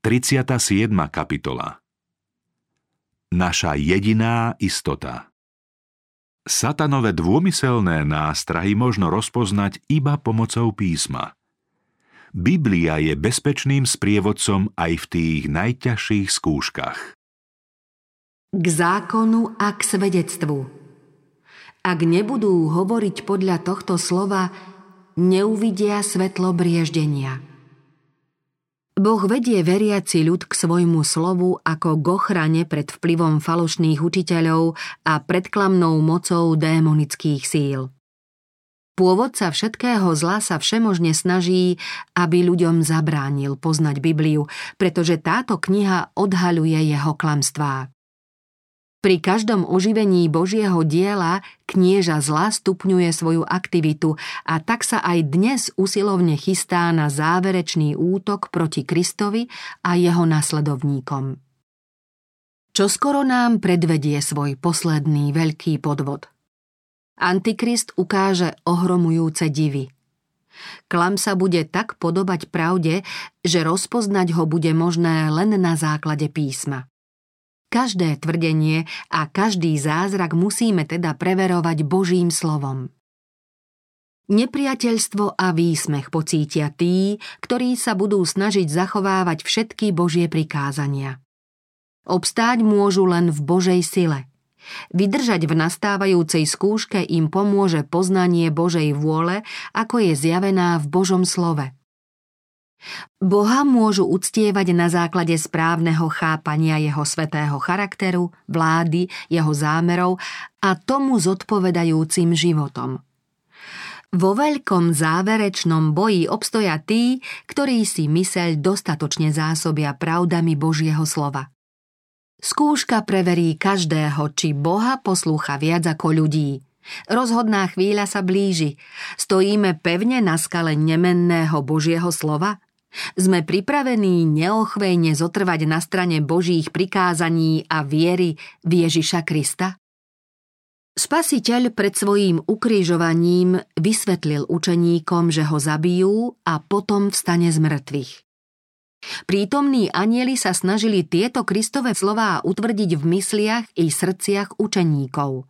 37. kapitola Naša jediná istota Satanové dômyselné nástrahy možno rozpoznať iba pomocou písma. Biblia je bezpečným sprievodcom aj v tých najťažších skúškach. K zákonu a k svedectvu. Ak nebudú hovoriť podľa tohto slova, neuvidia svetlo brieždenia. Boh vedie veriaci ľud k svojmu slovu ako k ochrane pred vplyvom falošných učiteľov a predklamnou mocou démonických síl. Pôvodca všetkého zla sa všemožne snaží, aby ľuďom zabránil poznať Bibliu, pretože táto kniha odhaľuje jeho klamstvá. Pri každom oživení Božieho diela knieža zla stupňuje svoju aktivitu a tak sa aj dnes usilovne chystá na záverečný útok proti Kristovi a jeho nasledovníkom. Čo skoro nám predvedie svoj posledný veľký podvod. Antikrist ukáže ohromujúce divy. Klam sa bude tak podobať pravde, že rozpoznať ho bude možné len na základe písma. Každé tvrdenie a každý zázrak musíme teda preverovať Božím slovom. Nepriateľstvo a výsmech pocítia tí, ktorí sa budú snažiť zachovávať všetky Božie prikázania. Obstáť môžu len v Božej sile. Vydržať v nastávajúcej skúške im pomôže poznanie Božej vôle, ako je zjavená v Božom slove – Boha môžu uctievať na základe správneho chápania jeho svetého charakteru, vlády, jeho zámerov a tomu zodpovedajúcim životom. Vo veľkom záverečnom boji obstoja tí, ktorí si myseľ dostatočne zásobia pravdami Božieho slova. Skúška preverí každého, či Boha poslúcha viac ako ľudí. Rozhodná chvíľa sa blíži. Stojíme pevne na skale nemenného Božieho slova – sme pripravení neochvejne zotrvať na strane Božích prikázaní a viery v Ježiša Krista? Spasiteľ pred svojím ukrižovaním vysvetlil učeníkom, že ho zabijú a potom vstane z mŕtvych. Prítomní anieli sa snažili tieto Kristové slová utvrdiť v mysliach i srdciach učeníkov.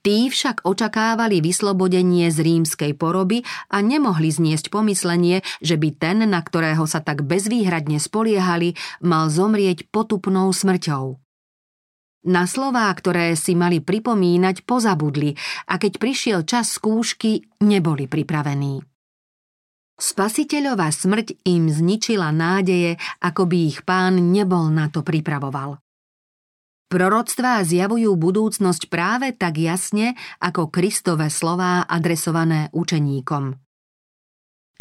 Tí však očakávali vyslobodenie z rímskej poroby a nemohli zniesť pomyslenie, že by ten, na ktorého sa tak bezvýhradne spoliehali, mal zomrieť potupnou smrťou. Na slová, ktoré si mali pripomínať, pozabudli a keď prišiel čas skúšky, neboli pripravení. Spasiteľová smrť im zničila nádeje, ako by ich pán nebol na to pripravoval. Proroctvá zjavujú budúcnosť práve tak jasne, ako Kristové slová adresované učeníkom.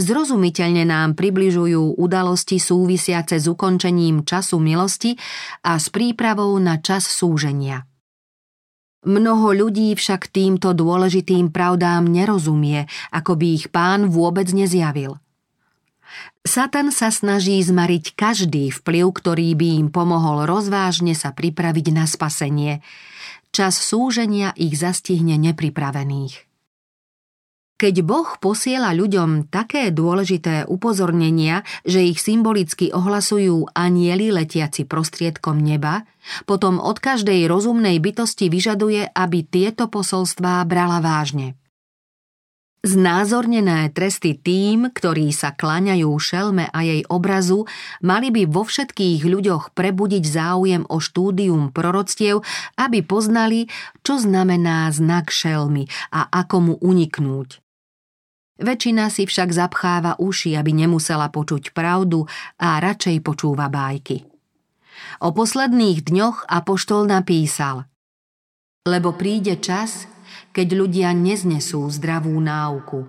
Zrozumiteľne nám približujú udalosti súvisiace s ukončením času milosti a s prípravou na čas súženia. Mnoho ľudí však týmto dôležitým pravdám nerozumie, ako by ich pán vôbec nezjavil – Satan sa snaží zmariť každý vplyv, ktorý by im pomohol rozvážne sa pripraviť na spasenie. Čas súženia ich zastihne nepripravených. Keď Boh posiela ľuďom také dôležité upozornenia, že ich symbolicky ohlasujú anieli letiaci prostriedkom neba, potom od každej rozumnej bytosti vyžaduje, aby tieto posolstvá brala vážne. Znázornené tresty tým, ktorí sa klaňajú šelme a jej obrazu, mali by vo všetkých ľuďoch prebudiť záujem o štúdium proroctiev, aby poznali, čo znamená znak šelmy a ako mu uniknúť. Väčšina si však zapcháva uši, aby nemusela počuť pravdu a radšej počúva bájky. O posledných dňoch Apoštol napísal Lebo príde čas, keď ľudia neznesú zdravú náuku.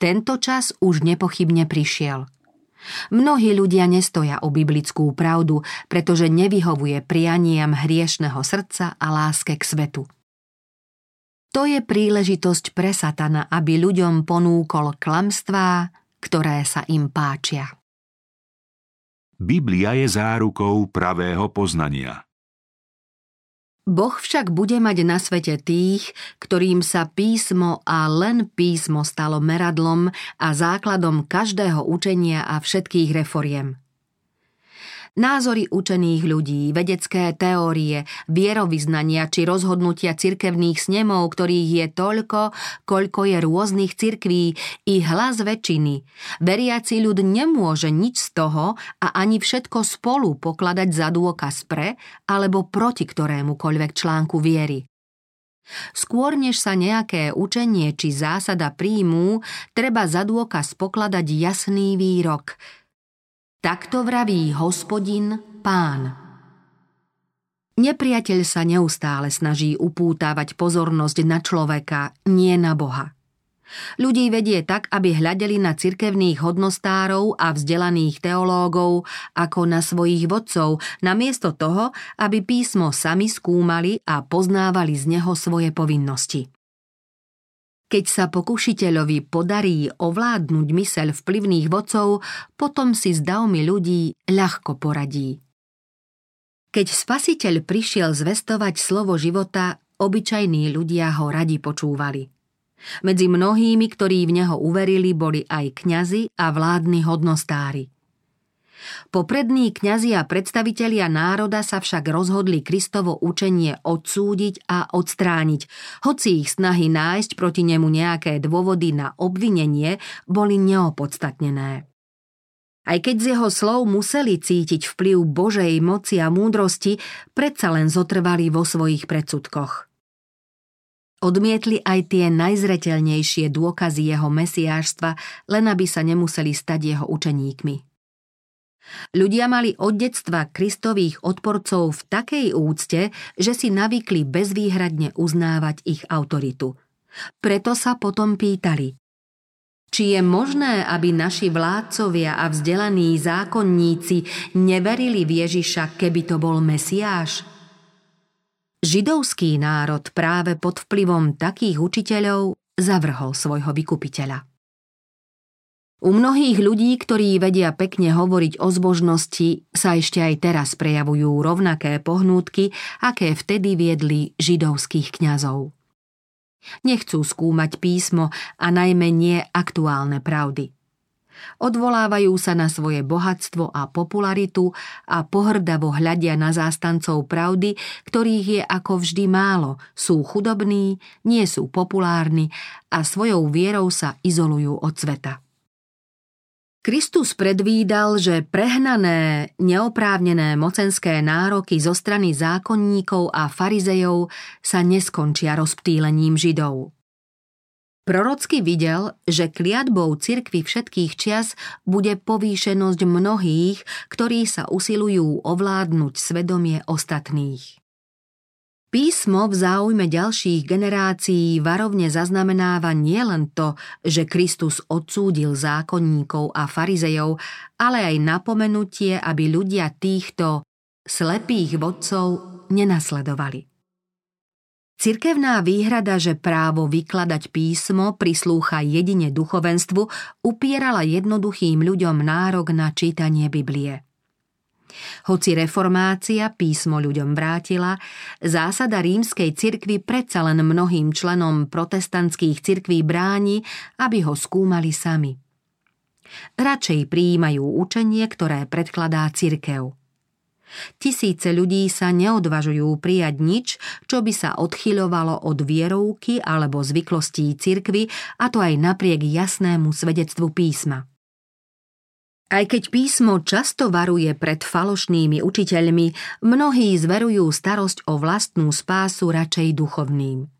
Tento čas už nepochybne prišiel. Mnohí ľudia nestoja o biblickú pravdu, pretože nevyhovuje prianiam hriešného srdca a láske k svetu. To je príležitosť pre satana, aby ľuďom ponúkol klamstvá, ktoré sa im páčia. Biblia je zárukou pravého poznania. Boh však bude mať na svete tých, ktorým sa písmo a len písmo stalo meradlom a základom každého učenia a všetkých reforiem. Názory učených ľudí, vedecké teórie, vierovýznania či rozhodnutia cirkevných snemov, ktorých je toľko, koľko je rôznych cirkví, i hlas väčšiny. Veriaci ľud nemôže nič z toho a ani všetko spolu pokladať za dôkaz pre alebo proti ktorémukoľvek článku viery. Skôr než sa nejaké učenie či zásada príjmú, treba za dôkaz pokladať jasný výrok. Takto vraví hospodin, pán. Nepriateľ sa neustále snaží upútavať pozornosť na človeka, nie na Boha. Ľudí vedie tak, aby hľadeli na cirkevných hodnostárov a vzdelaných teológov ako na svojich vodcov, namiesto toho, aby písmo sami skúmali a poznávali z neho svoje povinnosti. Keď sa pokušiteľovi podarí ovládnuť myseľ vplyvných vodcov, potom si s davmi ľudí ľahko poradí. Keď spasiteľ prišiel zvestovať slovo života, obyčajní ľudia ho radi počúvali – medzi mnohými, ktorí v neho uverili, boli aj kňazi a vládni hodnostári. Poprední kňazi a predstavitelia národa sa však rozhodli Kristovo učenie odsúdiť a odstrániť, hoci ich snahy nájsť proti nemu nejaké dôvody na obvinenie boli neopodstatnené. Aj keď z jeho slov museli cítiť vplyv Božej moci a múdrosti, predsa len zotrvali vo svojich predsudkoch. Odmietli aj tie najzreteľnejšie dôkazy jeho mesiášstva, len aby sa nemuseli stať jeho učeníkmi. Ľudia mali od detstva kristových odporcov v takej úcte, že si navykli bezvýhradne uznávať ich autoritu. Preto sa potom pýtali, či je možné, aby naši vládcovia a vzdelaní zákonníci neverili v Ježiša, keby to bol Mesiáš? Židovský národ práve pod vplyvom takých učiteľov zavrhol svojho vykupiteľa. U mnohých ľudí, ktorí vedia pekne hovoriť o zbožnosti, sa ešte aj teraz prejavujú rovnaké pohnútky, aké vtedy viedli židovských kňazov. Nechcú skúmať písmo a najmä nie aktuálne pravdy – Odvolávajú sa na svoje bohatstvo a popularitu a pohrdavo hľadia na zástancov pravdy, ktorých je ako vždy málo, sú chudobní, nie sú populárni a svojou vierou sa izolujú od sveta. Kristus predvídal, že prehnané, neoprávnené mocenské nároky zo strany zákonníkov a farizejov sa neskončia rozptýlením Židov. Prorocky videl, že kliatbou cirkvy všetkých čias bude povýšenosť mnohých, ktorí sa usilujú ovládnuť svedomie ostatných. Písmo v záujme ďalších generácií varovne zaznamenáva nielen to, že Kristus odsúdil zákonníkov a farizejov, ale aj napomenutie, aby ľudia týchto slepých vodcov nenasledovali. Cirkevná výhrada, že právo vykladať písmo prislúcha jedine duchovenstvu, upierala jednoduchým ľuďom nárok na čítanie Biblie. Hoci reformácia písmo ľuďom vrátila, zásada rímskej cirkvy predsa len mnohým členom protestantských cirkví bráni, aby ho skúmali sami. Radšej prijímajú učenie, ktoré predkladá cirkev – Tisíce ľudí sa neodvažujú prijať nič, čo by sa odchyľovalo od vierovky alebo zvyklostí cirkvy, a to aj napriek jasnému svedectvu písma. Aj keď písmo často varuje pred falošnými učiteľmi, mnohí zverujú starosť o vlastnú spásu radšej duchovným.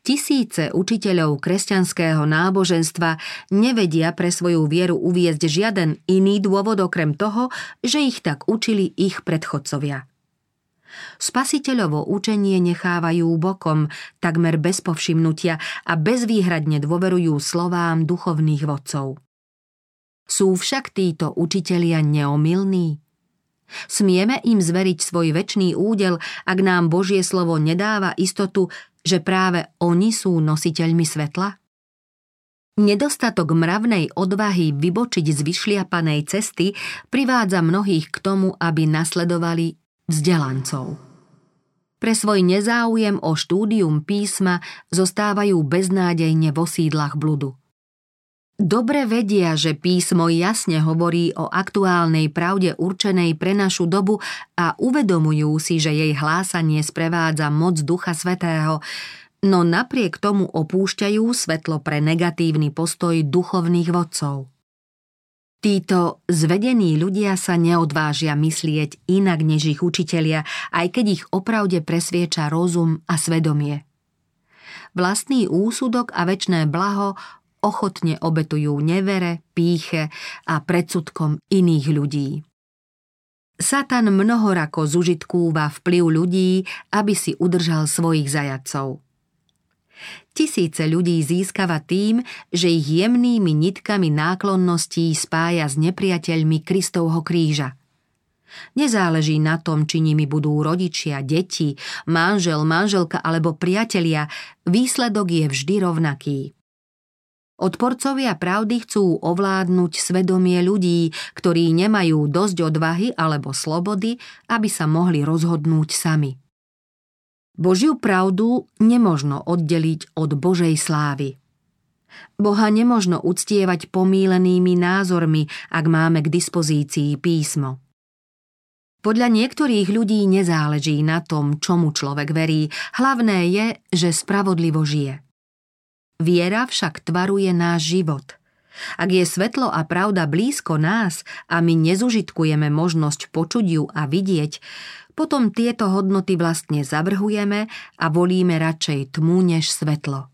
Tisíce učiteľov kresťanského náboženstva nevedia pre svoju vieru uviezť žiaden iný dôvod okrem toho, že ich tak učili ich predchodcovia. Spasiteľovo učenie nechávajú bokom, takmer bez povšimnutia a bezvýhradne dôverujú slovám duchovných vodcov. Sú však títo učitelia neomilní? Smieme im zveriť svoj väčší údel, ak nám Božie slovo nedáva istotu, že práve oni sú nositeľmi svetla? Nedostatok mravnej odvahy vybočiť z vyšliapanej cesty privádza mnohých k tomu, aby nasledovali vzdelancov. Pre svoj nezáujem o štúdium písma zostávajú beznádejne vo sídlach bludu. Dobre vedia, že písmo jasne hovorí o aktuálnej pravde určenej pre našu dobu a uvedomujú si, že jej hlásanie sprevádza moc Ducha Svetého, no napriek tomu opúšťajú svetlo pre negatívny postoj duchovných vodcov. Títo zvedení ľudia sa neodvážia myslieť inak než ich učitelia, aj keď ich opravde presvieča rozum a svedomie. Vlastný úsudok a väčné blaho ochotne obetujú nevere, píche a predsudkom iných ľudí. Satan mnohorako zužitkúva vplyv ľudí, aby si udržal svojich zajacov. Tisíce ľudí získava tým, že ich jemnými nitkami náklonností spája s nepriateľmi Kristovho kríža. Nezáleží na tom, či nimi budú rodičia, deti, manžel, manželka alebo priatelia, výsledok je vždy rovnaký. Odporcovia pravdy chcú ovládnuť svedomie ľudí, ktorí nemajú dosť odvahy alebo slobody, aby sa mohli rozhodnúť sami. Božiu pravdu nemožno oddeliť od Božej slávy. Boha nemožno uctievať pomílenými názormi, ak máme k dispozícii písmo. Podľa niektorých ľudí nezáleží na tom, čomu človek verí, hlavné je, že spravodlivo žije. Viera však tvaruje náš život. Ak je svetlo a pravda blízko nás a my nezužitkujeme možnosť počuť ju a vidieť, potom tieto hodnoty vlastne zavrhujeme a volíme radšej tmu než svetlo.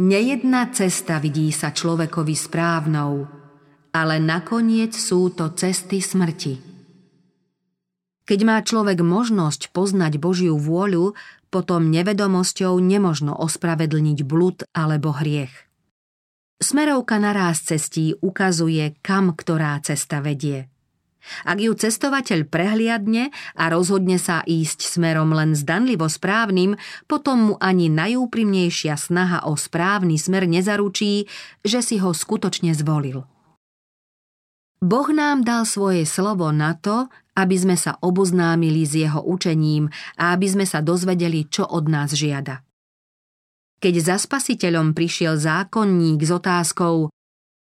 Nejedna cesta vidí sa človekovi správnou, ale nakoniec sú to cesty smrti. Keď má človek možnosť poznať Božiu vôľu, potom nevedomosťou nemožno ospravedlniť blud alebo hriech. Smerovka na ráz cestí ukazuje, kam ktorá cesta vedie. Ak ju cestovateľ prehliadne a rozhodne sa ísť smerom len zdanlivo správnym, potom mu ani najúprimnejšia snaha o správny smer nezaručí, že si ho skutočne zvolil. Boh nám dal svoje slovo na to, aby sme sa oboznámili s jeho učením a aby sme sa dozvedeli, čo od nás žiada. Keď za spasiteľom prišiel zákonník s otázkou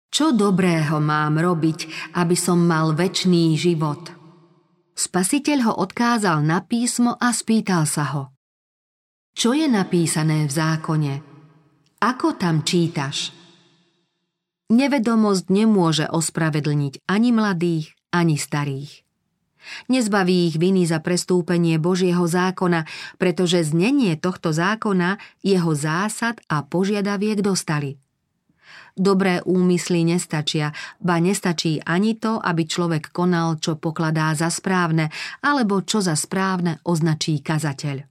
Čo dobrého mám robiť, aby som mal väčší život? Spasiteľ ho odkázal na písmo a spýtal sa ho Čo je napísané v zákone? Ako tam čítaš? Nevedomosť nemôže ospravedlniť ani mladých, ani starých. Nezbaví ich viny za prestúpenie Božieho zákona, pretože znenie tohto zákona jeho zásad a požiadaviek dostali. Dobré úmysly nestačia, ba nestačí ani to, aby človek konal, čo pokladá za správne, alebo čo za správne označí kazateľ.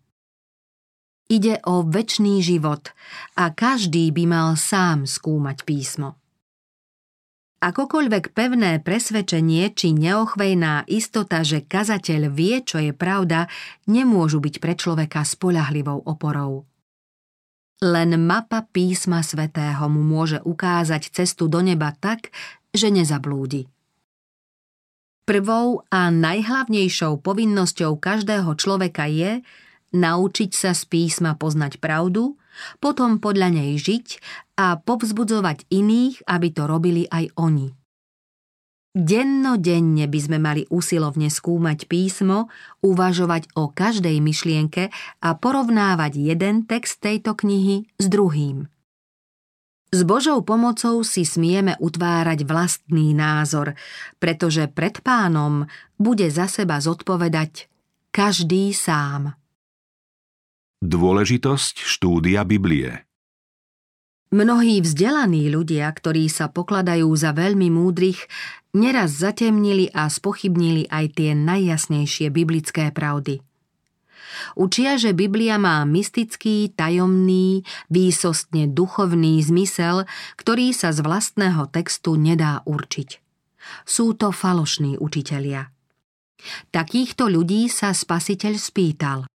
Ide o väčší život a každý by mal sám skúmať písmo. Akokoľvek pevné presvedčenie či neochvejná istota, že kazateľ vie, čo je pravda, nemôžu byť pre človeka spolahlivou oporou. Len mapa písma svätého mu môže ukázať cestu do neba tak, že nezablúdi. Prvou a najhlavnejšou povinnosťou každého človeka je naučiť sa z písma poznať pravdu, potom podľa nej žiť a povzbudzovať iných, aby to robili aj oni. Denno-denne by sme mali usilovne skúmať písmo, uvažovať o každej myšlienke a porovnávať jeden text tejto knihy s druhým. S Božou pomocou si smieme utvárať vlastný názor, pretože pred pánom bude za seba zodpovedať každý sám. Dôležitosť štúdia Biblie Mnohí vzdelaní ľudia, ktorí sa pokladajú za veľmi múdrych, neraz zatemnili a spochybnili aj tie najjasnejšie biblické pravdy. Učia, že Biblia má mystický, tajomný, výsostne duchovný zmysel, ktorý sa z vlastného textu nedá určiť. Sú to falošní učitelia. Takýchto ľudí sa spasiteľ spýtal –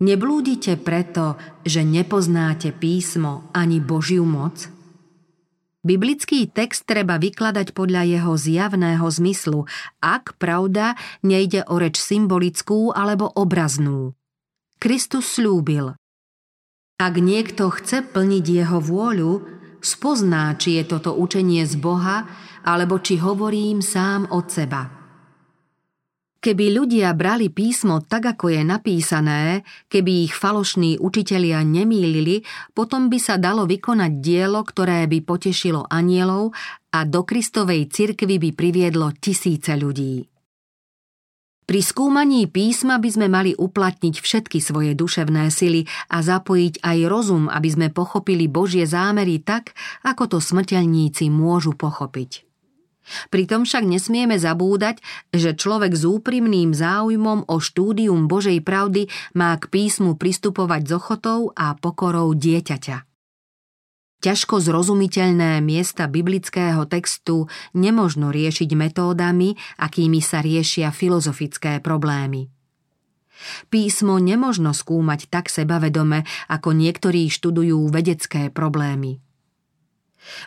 Neblúdite preto, že nepoznáte písmo ani Božiu moc? Biblický text treba vykladať podľa jeho zjavného zmyslu, ak pravda nejde o reč symbolickú alebo obraznú. Kristus slúbil. Ak niekto chce plniť jeho vôľu, spozná, či je toto učenie z Boha, alebo či hovorím sám od seba. Keby ľudia brali písmo tak, ako je napísané, keby ich falošní učitelia nemýlili, potom by sa dalo vykonať dielo, ktoré by potešilo anielov a do Kristovej cirkvy by priviedlo tisíce ľudí. Pri skúmaní písma by sme mali uplatniť všetky svoje duševné sily a zapojiť aj rozum, aby sme pochopili Božie zámery tak, ako to smrteľníci môžu pochopiť. Pritom však nesmieme zabúdať, že človek s úprimným záujmom o štúdium Božej pravdy má k písmu pristupovať s ochotou a pokorou dieťaťa. Ťažko zrozumiteľné miesta biblického textu nemožno riešiť metódami, akými sa riešia filozofické problémy. Písmo nemožno skúmať tak sebavedome, ako niektorí študujú vedecké problémy.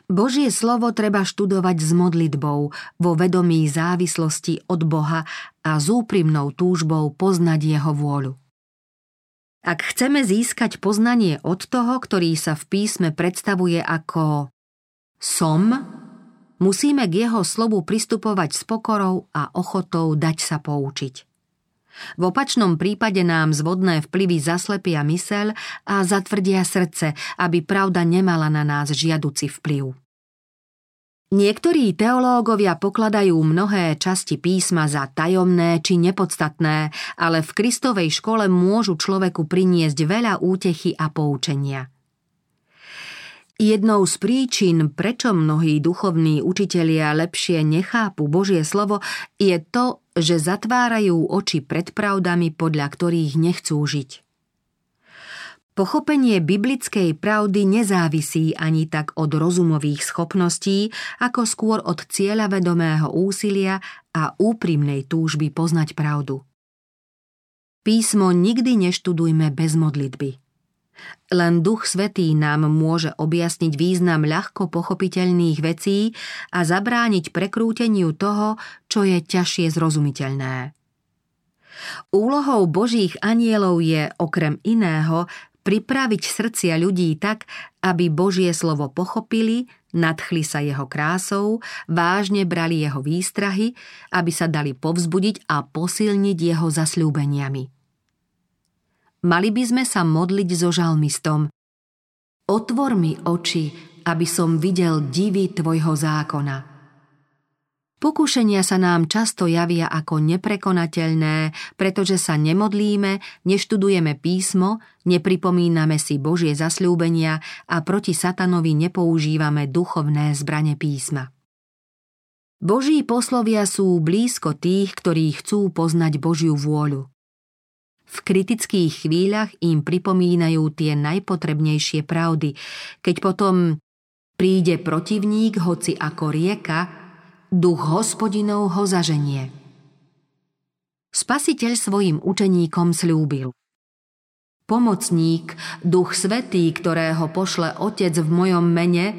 Božie slovo treba študovať s modlitbou, vo vedomí závislosti od Boha a s úprimnou túžbou poznať Jeho vôľu. Ak chceme získať poznanie od toho, ktorý sa v písme predstavuje ako som, musíme k jeho slovu pristupovať s pokorou a ochotou dať sa poučiť. V opačnom prípade nám zvodné vplyvy zaslepia myseľ a zatvrdia srdce, aby pravda nemala na nás žiaduci vplyv. Niektorí teológovia pokladajú mnohé časti písma za tajomné či nepodstatné, ale v Kristovej škole môžu človeku priniesť veľa útechy a poučenia. Jednou z príčin, prečo mnohí duchovní učitelia lepšie nechápu Božie slovo, je to, že zatvárajú oči pred pravdami, podľa ktorých nechcú žiť. Pochopenie biblickej pravdy nezávisí ani tak od rozumových schopností, ako skôr od cieľavedomého úsilia a úprimnej túžby poznať pravdu. Písmo nikdy neštudujme bez modlitby. Len Duch Svetý nám môže objasniť význam ľahko pochopiteľných vecí a zabrániť prekrúteniu toho, čo je ťažšie zrozumiteľné. Úlohou Božích anielov je okrem iného pripraviť srdcia ľudí tak, aby Božie slovo pochopili, nadchli sa jeho krásou, vážne brali jeho výstrahy, aby sa dali povzbudiť a posilniť jeho zasľúbeniami. Mali by sme sa modliť so žalmistom. Otvor mi oči, aby som videl divy tvojho zákona – Pokúšenia sa nám často javia ako neprekonateľné, pretože sa nemodlíme, neštudujeme písmo, nepripomíname si Božie zasľúbenia a proti satanovi nepoužívame duchovné zbrane písma. Boží poslovia sú blízko tých, ktorí chcú poznať Božiu vôľu. V kritických chvíľach im pripomínajú tie najpotrebnejšie pravdy, keď potom príde protivník, hoci ako rieka, duch hospodinov ho zaženie. Spasiteľ svojim učeníkom slúbil. Pomocník, duch svetý, ktorého pošle Otec v mojom mene,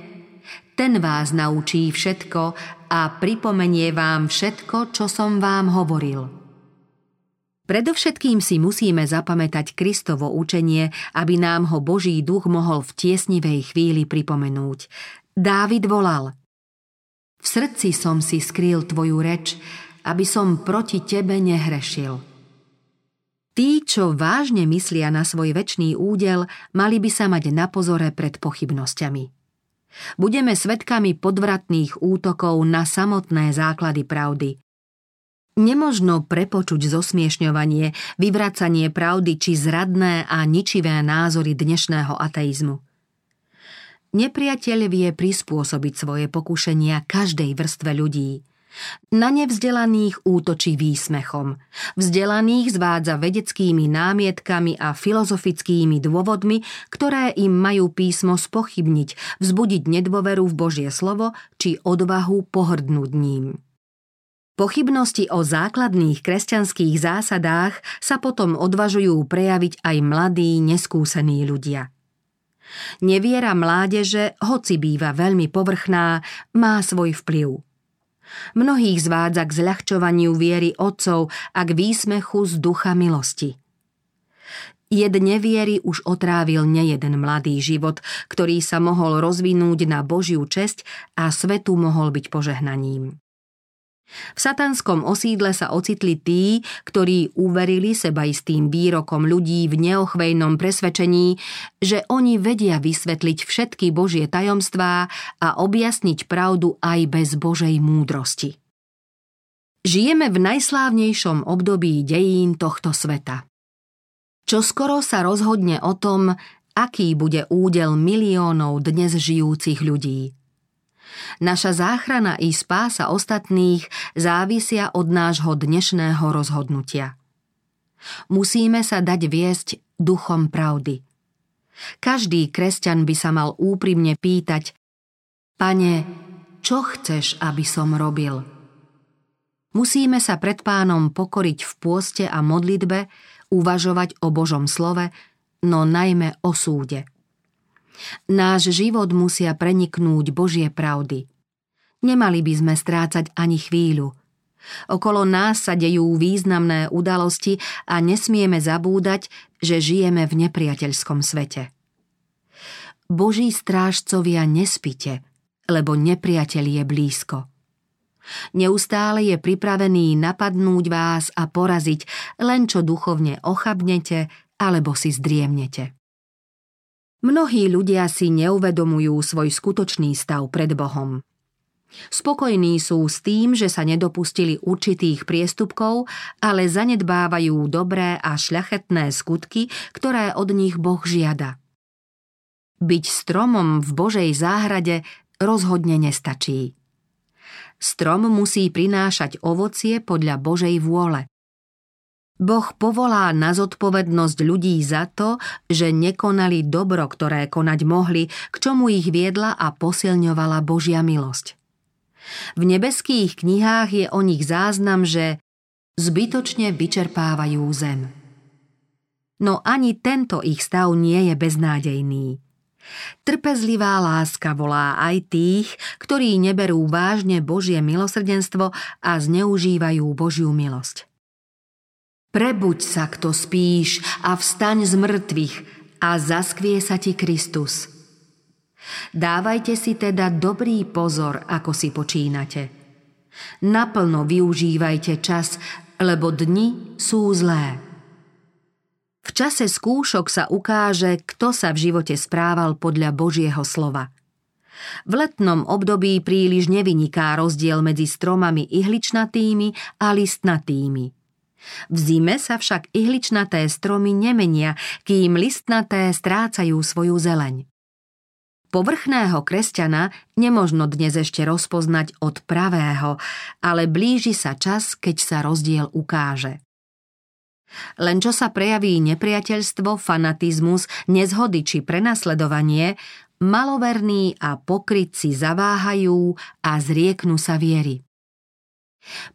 ten vás naučí všetko a pripomenie vám všetko, čo som vám hovoril. Predovšetkým si musíme zapamätať Kristovo učenie, aby nám ho Boží duch mohol v tiesnivej chvíli pripomenúť. Dávid volal – v srdci som si skrýl tvoju reč, aby som proti tebe nehrešil. Tí, čo vážne myslia na svoj väčší údel, mali by sa mať na pozore pred pochybnosťami. Budeme svetkami podvratných útokov na samotné základy pravdy. Nemožno prepočuť zosmiešňovanie, vyvracanie pravdy či zradné a ničivé názory dnešného ateizmu. Nepriateľ vie prispôsobiť svoje pokušenia každej vrstve ľudí. Na nevzdelaných útočí výsmechom. Vzdelaných zvádza vedeckými námietkami a filozofickými dôvodmi, ktoré im majú písmo spochybniť, vzbudiť nedôveru v Božie slovo či odvahu pohrdnúť ním. Pochybnosti o základných kresťanských zásadách sa potom odvažujú prejaviť aj mladí, neskúsení ľudia – Neviera mládeže, hoci býva veľmi povrchná, má svoj vplyv. Mnohých zvádza k zľahčovaniu viery otcov a k výsmechu z ducha milosti. Jed neviery už otrávil nejeden mladý život, ktorý sa mohol rozvinúť na Božiu česť a svetu mohol byť požehnaním. V satanskom osídle sa ocitli tí, ktorí uverili seba istým výrokom ľudí v neochvejnom presvedčení, že oni vedia vysvetliť všetky Božie tajomstvá a objasniť pravdu aj bez Božej múdrosti. Žijeme v najslávnejšom období dejín tohto sveta. Čo skoro sa rozhodne o tom, aký bude údel miliónov dnes žijúcich ľudí. Naša záchrana i spása ostatných závisia od nášho dnešného rozhodnutia. Musíme sa dať viesť duchom pravdy. Každý kresťan by sa mal úprimne pýtať Pane, čo chceš, aby som robil? Musíme sa pred pánom pokoriť v pôste a modlitbe, uvažovať o Božom slove, no najmä o súde. Náš život musia preniknúť Božie pravdy. Nemali by sme strácať ani chvíľu. Okolo nás sa dejú významné udalosti a nesmieme zabúdať, že žijeme v nepriateľskom svete. Boží strážcovia nespite, lebo nepriateľ je blízko. Neustále je pripravený napadnúť vás a poraziť, len čo duchovne ochabnete alebo si zdriemnete. Mnohí ľudia si neuvedomujú svoj skutočný stav pred Bohom. Spokojní sú s tým, že sa nedopustili určitých priestupkov, ale zanedbávajú dobré a šľachetné skutky, ktoré od nich Boh žiada. Byť stromom v Božej záhrade rozhodne nestačí. Strom musí prinášať ovocie podľa Božej vôle. Boh povolá na zodpovednosť ľudí za to, že nekonali dobro, ktoré konať mohli, k čomu ich viedla a posilňovala Božia milosť. V nebeských knihách je o nich záznam, že zbytočne vyčerpávajú zem. No ani tento ich stav nie je beznádejný. Trpezlivá láska volá aj tých, ktorí neberú vážne Božie milosrdenstvo a zneužívajú Božiu milosť. Prebuď sa, kto spíš, a vstaň z mŕtvych a zaskvie sa ti Kristus. Dávajte si teda dobrý pozor, ako si počínate. Naplno využívajte čas, lebo dni sú zlé. V čase skúšok sa ukáže, kto sa v živote správal podľa Božieho slova. V letnom období príliš nevyniká rozdiel medzi stromami ihličnatými a listnatými. V zime sa však ihličnaté stromy nemenia, kým listnaté strácajú svoju zeleň. Povrchného kresťana nemožno dnes ešte rozpoznať od pravého, ale blíži sa čas, keď sa rozdiel ukáže. Len čo sa prejaví nepriateľstvo, fanatizmus, nezhody či prenasledovanie, maloverní a pokrytci zaváhajú a zrieknú sa viery.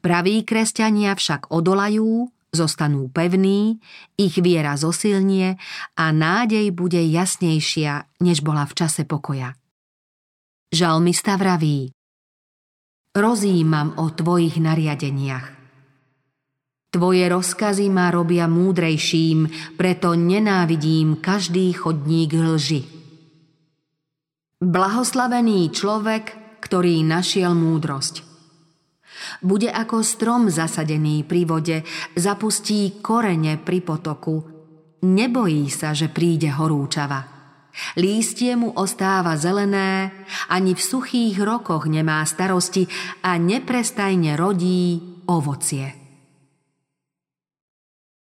Praví kresťania však odolajú, zostanú pevní, ich viera zosilnie a nádej bude jasnejšia, než bola v čase pokoja. Žalmista vraví Rozímam o tvojich nariadeniach. Tvoje rozkazy ma robia múdrejším, preto nenávidím každý chodník lži. Blahoslavený človek, ktorý našiel múdrosť. Bude ako strom zasadený pri vode, zapustí korene pri potoku. Nebojí sa, že príde horúčava. Lístie mu ostáva zelené, ani v suchých rokoch nemá starosti a neprestajne rodí ovocie.